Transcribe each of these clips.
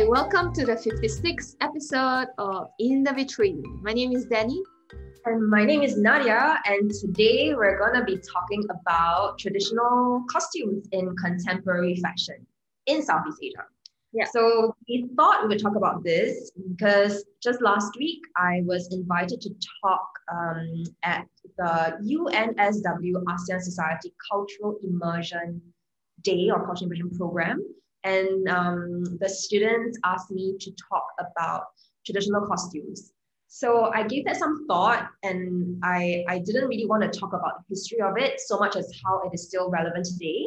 Hi, welcome to the 56th episode of In the Vitrine. My name is Danny. And my name is Nadia, and today we're going to be talking about traditional costumes in contemporary fashion in Southeast Asia. Yeah. So we thought we would talk about this because just last week I was invited to talk um, at the UNSW ASEAN Society Cultural Immersion Day or Cultural Immersion Program. And um, the students asked me to talk about traditional costumes. So I gave that some thought and I, I didn't really want to talk about the history of it so much as how it is still relevant today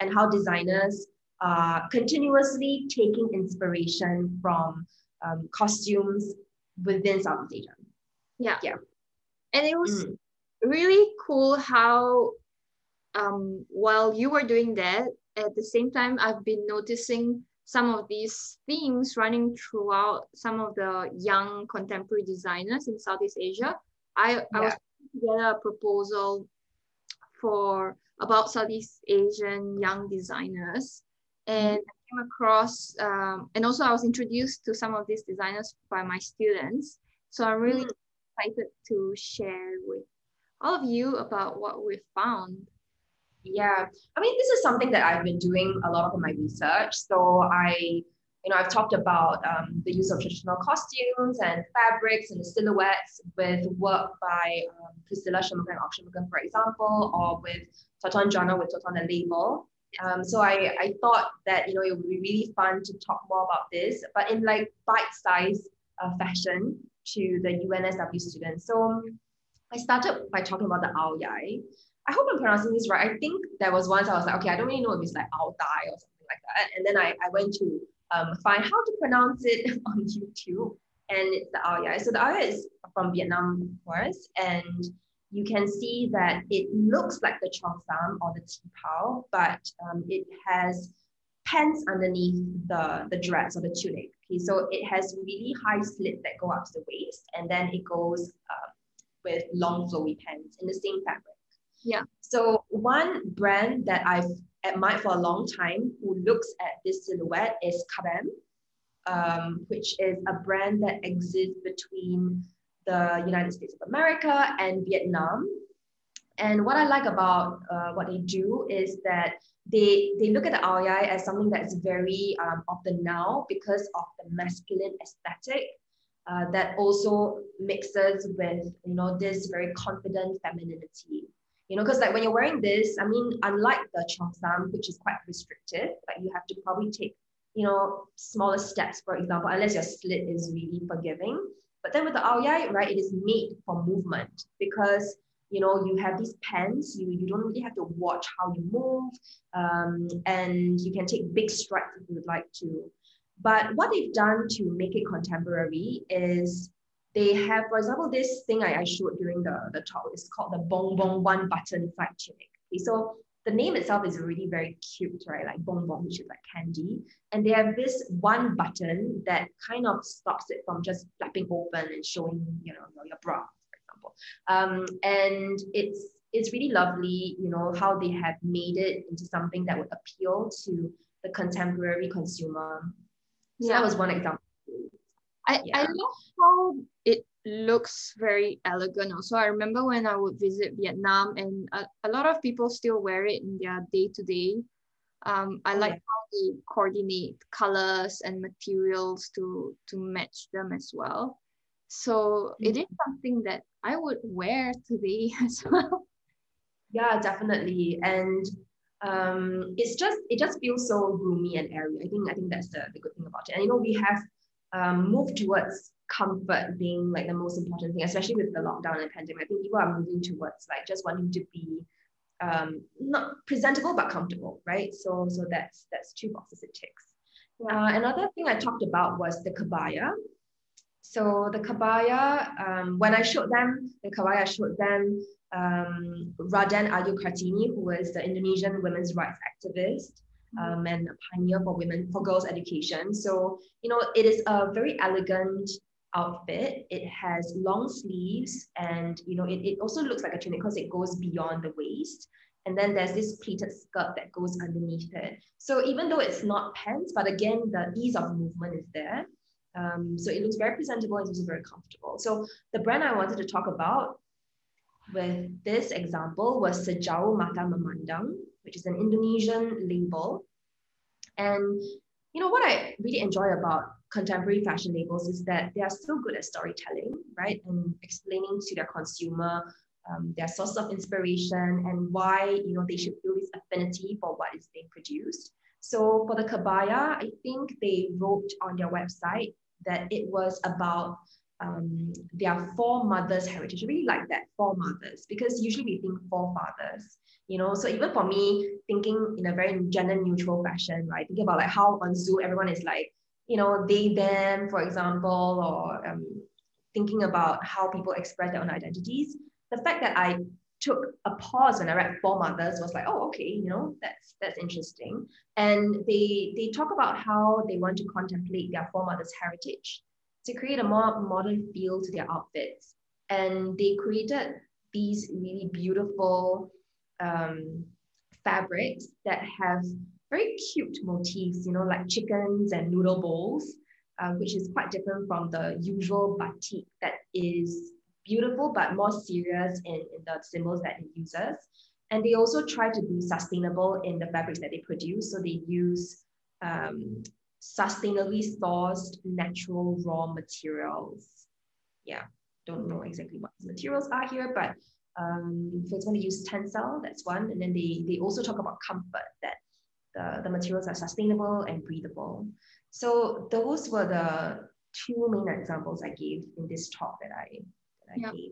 and how designers are continuously taking inspiration from um, costumes within Southeast Asia. Yeah. Yeah. And it was Mm. really cool how, um, while you were doing that, at the same time, I've been noticing some of these themes running throughout some of the young contemporary designers in Southeast Asia. I, I was Yeah. putting together a proposal for about Southeast Asian young designers. And I came across, um, and also I was introduced to some of these designers by my students. So I'm really Mm. excited to share with all of you about what we found. Yeah, I mean, this is something that I've been doing a lot of in my research. So I, you know, I've talked about um, the use of traditional costumes and fabrics and the silhouettes with work by um, Priscilla Shunmugam and Ong Shunmugam, for example, or with Toton Januar with Toton the Label. Um, so I, I thought that, you know, it would be really fun to talk more about this, but in like bite-sized uh, fashion to the UNSW students. So I started by talking about the Ao Yai. I hope I'm pronouncing this right. I think there was once I was like, okay, I don't really know if it's like Ao Dai or something like that. And then I, I went to um, find how to pronounce it on YouTube. And it's the Ao Yai. So the Ao is from Vietnam, of course. And you can see that it looks like the cheongsam or the Ti Pao, but um, it has pants underneath the, the dress or the tunic. Okay, so it has really high slits that go up to the waist, and then it goes um, with long flowy pants in the same fabric. Yeah. So one brand that I've admired for a long time who looks at this silhouette is Kabam, um, which is a brand that exists between the United States of America and Vietnam. And what I like about uh, what they do is that they they look at the Ao as something that's very um, of the now because of the masculine aesthetic uh, that also mixes with you know this very confident femininity. You know, because like when you're wearing this, I mean, unlike the cheongsam, which is quite restrictive, like you have to probably take you know smaller steps, for example, unless your slit is really forgiving. But then with the Ao Yai, right, it is made for movement because you know you have these pants you you don't really have to watch how you move um, and you can take big strides if you would like to but what they've done to make it contemporary is they have for example this thing i, I showed during the, the talk is called the bong bong one button side tunic okay so the name itself is really very cute right like bong bong which is like candy and they have this one button that kind of stops it from just flapping open and showing you know your, your bra for example. um, and it's it's really lovely, you know, how they have made it into something that would appeal to the contemporary consumer. So Yeah. that was one example. I, I love how it looks very elegant. Also, I remember when I would visit Vietnam, and a, a lot of people still wear it in their day to day. Um, I Oh, like yeah. how they coordinate colors and materials to to match them as well. So it is something that I would wear today as well. Yeah, definitely. And um, it's just it just feels so roomy and airy. I think I think that's the, the good thing about it. And you know, we have um, moved towards comfort being like the most important thing, especially with the lockdown and pandemic. I think people are moving towards like just wanting to be um, not presentable but comfortable, right? So so that's that's two boxes it ticks. Uh, another thing I talked about was the kebaya. So the kebaya, um, when I showed them the kebaya, I showed them um, Raden Ayu Kartini, who is the Indonesian women's rights activist um, and a pioneer for women for girls' education. So you know, it is a very elegant outfit. It has long sleeves, and you know, it, it also looks like a tunic because it goes beyond the waist. And then there's this pleated skirt that goes underneath it. So even though it's not pants, but again, the ease of movement is there. Um, so it looks very presentable and it's also very comfortable. So the brand I wanted to talk about with this example was Sejauh Mata Memandang, which is an Indonesian label. And you know what I really enjoy about contemporary fashion labels is that they are so good at storytelling, right? And explaining to their consumer um, their source of inspiration and why you know they should feel this affinity for what is being produced. So for the kebaya, I think they wrote on their website that it was about um, their foremothers' heritage. I really like that foremothers because usually we think forefathers, you know. So even for me, thinking in a very gender neutral fashion, right? Thinking about like how on Zoom everyone is like, you know, they them, for example, or um, thinking about how people express their own identities. The fact that I took a pause when I read foremothers was like, oh, okay, you know, that's that's interesting. And they they talk about how they want to contemplate their foremothers' heritage to create a more modern feel to their outfits. And they created these really beautiful um, fabrics that have very cute motifs, you know, like chickens and noodle bowls, uh, which is quite different from the usual batik that is beautiful but more serious in, in the symbols that it uses. And they also try to be sustainable in the fabrics that they produce. So they use um, sustainably sourced natural raw materials. Yeah, don't know exactly what the materials are here, but um, it's going to use tencel, that's one. And then they, they also talk about comfort, that the, the materials are sustainable and breathable. So those were the two main examples I gave in this talk that I, that I yeah. gave.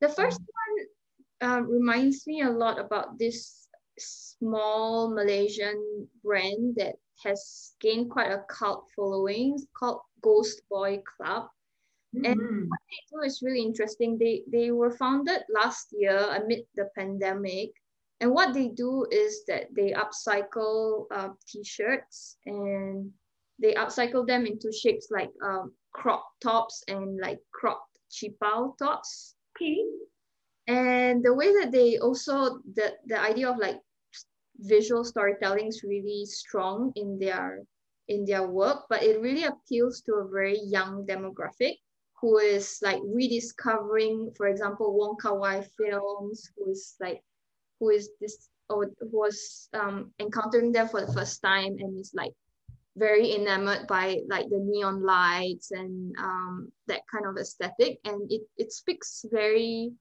The first one uh, reminds me a lot about this small Malaysian brand that has gained quite a cult following called Ghost Boy Club. Mm-hmm. And what they do is really interesting. They they were founded last year amid the pandemic. And what they do is that they upcycle uh, t-shirts and they upcycle them into shapes like um, crop tops and like cropped qipao tops. Okay. And the way that they also the the idea of like visual storytelling is really strong in their in their work, but it really appeals to a very young demographic who is like rediscovering, for example, Wong Kar Wai films, who is like who is this or who was um, encountering them for the first time and is like very enamored by like the neon lights and um, that kind of aesthetic. And it, it speaks very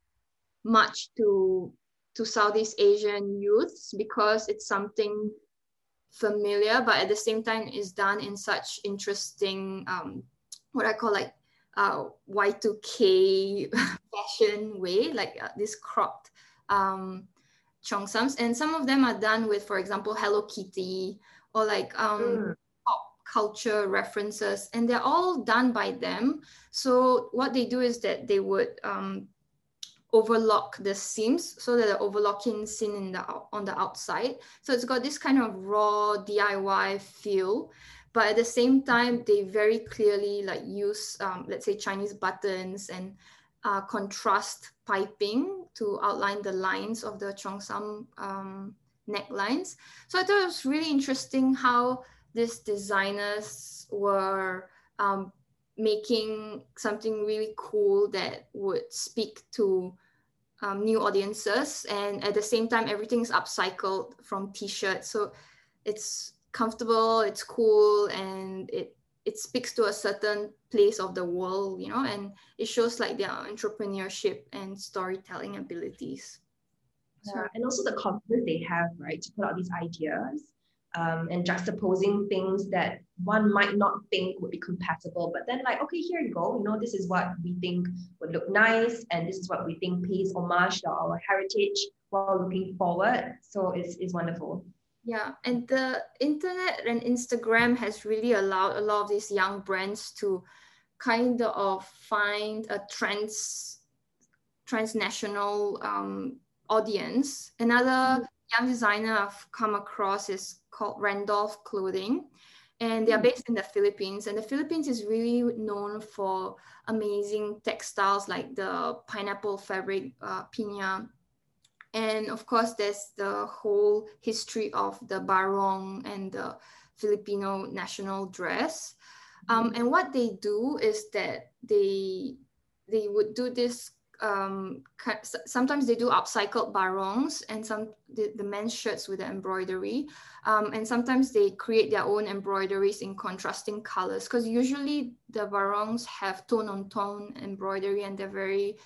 much to to Southeast Asian youths because it's something familiar, but at the same time is done in such interesting, um, what I call like uh, Y2K fashion way, like uh, this cropped um, cheongsams. And some of them are done with, for example, Hello Kitty or like um, mm. pop culture references. And they're all done by them. So what they do is that they would um, overlock the seams so that the overlocking seen in the on the outside. So it's got this kind of raw DIY feel, but at the same time, they very clearly like use, um, let's say Chinese buttons and uh, contrast piping to outline the lines of the cheongsam um, necklines. So I thought it was really interesting how these designers were um, making something really cool that would speak to um, new audiences and at the same time everything's upcycled from t-shirts. So it's comfortable it's cool and it it speaks to a certain place of the world you know and it shows like their entrepreneurship and storytelling abilities. Yeah, and also the confidence they have right to put out these ideas um, and juxtaposing things that one might not think would be compatible, but then like, okay, here you go, you know, this is what we think would look nice, and this is what we think pays homage to our heritage while looking forward. So it's, it's wonderful. Yeah, and the internet and Instagram has really allowed a lot of these young brands to kind of find a trans transnational um, audience. Another mm-hmm. Young designer I've come across is called Randolph Clothing. And they are hmm. based in the Philippines. And the Philippines is really known for amazing textiles like the pineapple fabric uh, piña And of course, there's the whole history of the barong and the Filipino national dress. Um, and what they do is that they they would do this um, sometimes they do upcycled barongs and some the, the men's shirts with the embroidery um, and sometimes they create their own embroideries in contrasting colors because usually the barongs have tone on tone embroidery and they're very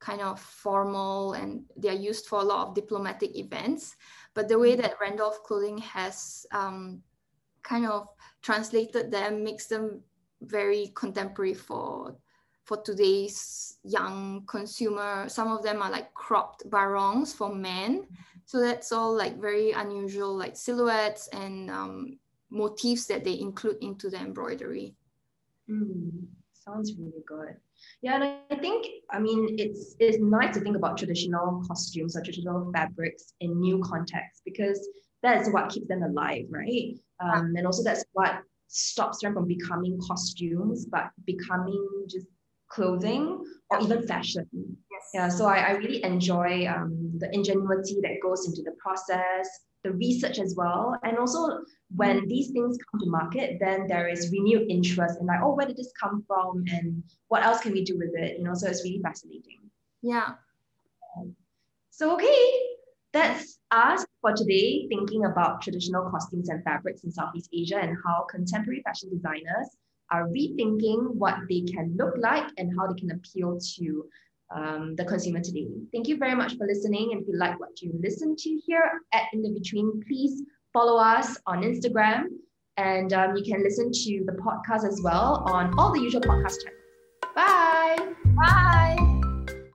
kind of formal and they're used for a lot of diplomatic events. But the way that randolph clothing has um, kind of translated them makes them very contemporary for for today's young consumer. Some of them are like cropped barongs for men. So that's all like very unusual, like silhouettes and um, motifs that they include into the embroidery. Mm, sounds really good. Yeah, and I think I mean it's it's nice to think about traditional costumes or traditional fabrics in new contexts because that's what keeps them alive, right? Um, and also that's what stops them from becoming costumes, but becoming just clothing or even fashion. Yes. Yeah, so I, I really enjoy um, the ingenuity that goes into the process, the research as well. And also when mm. these things come to market, then there is renewed interest in like, oh, where did this come from? And what else can we do with it? You know, so it's really fascinating. Yeah. So, okay, that's us for today, thinking about traditional costumes and fabrics in Southeast Asia and how contemporary fashion designers are rethinking what they can look like and how they can appeal to um, the consumer today. Thank you very much for listening. And if you like what you listen to here at In the Vitrine, please follow us on Instagram. And um, you can listen to the podcast as well on all the usual podcast channels. Bye. Bye.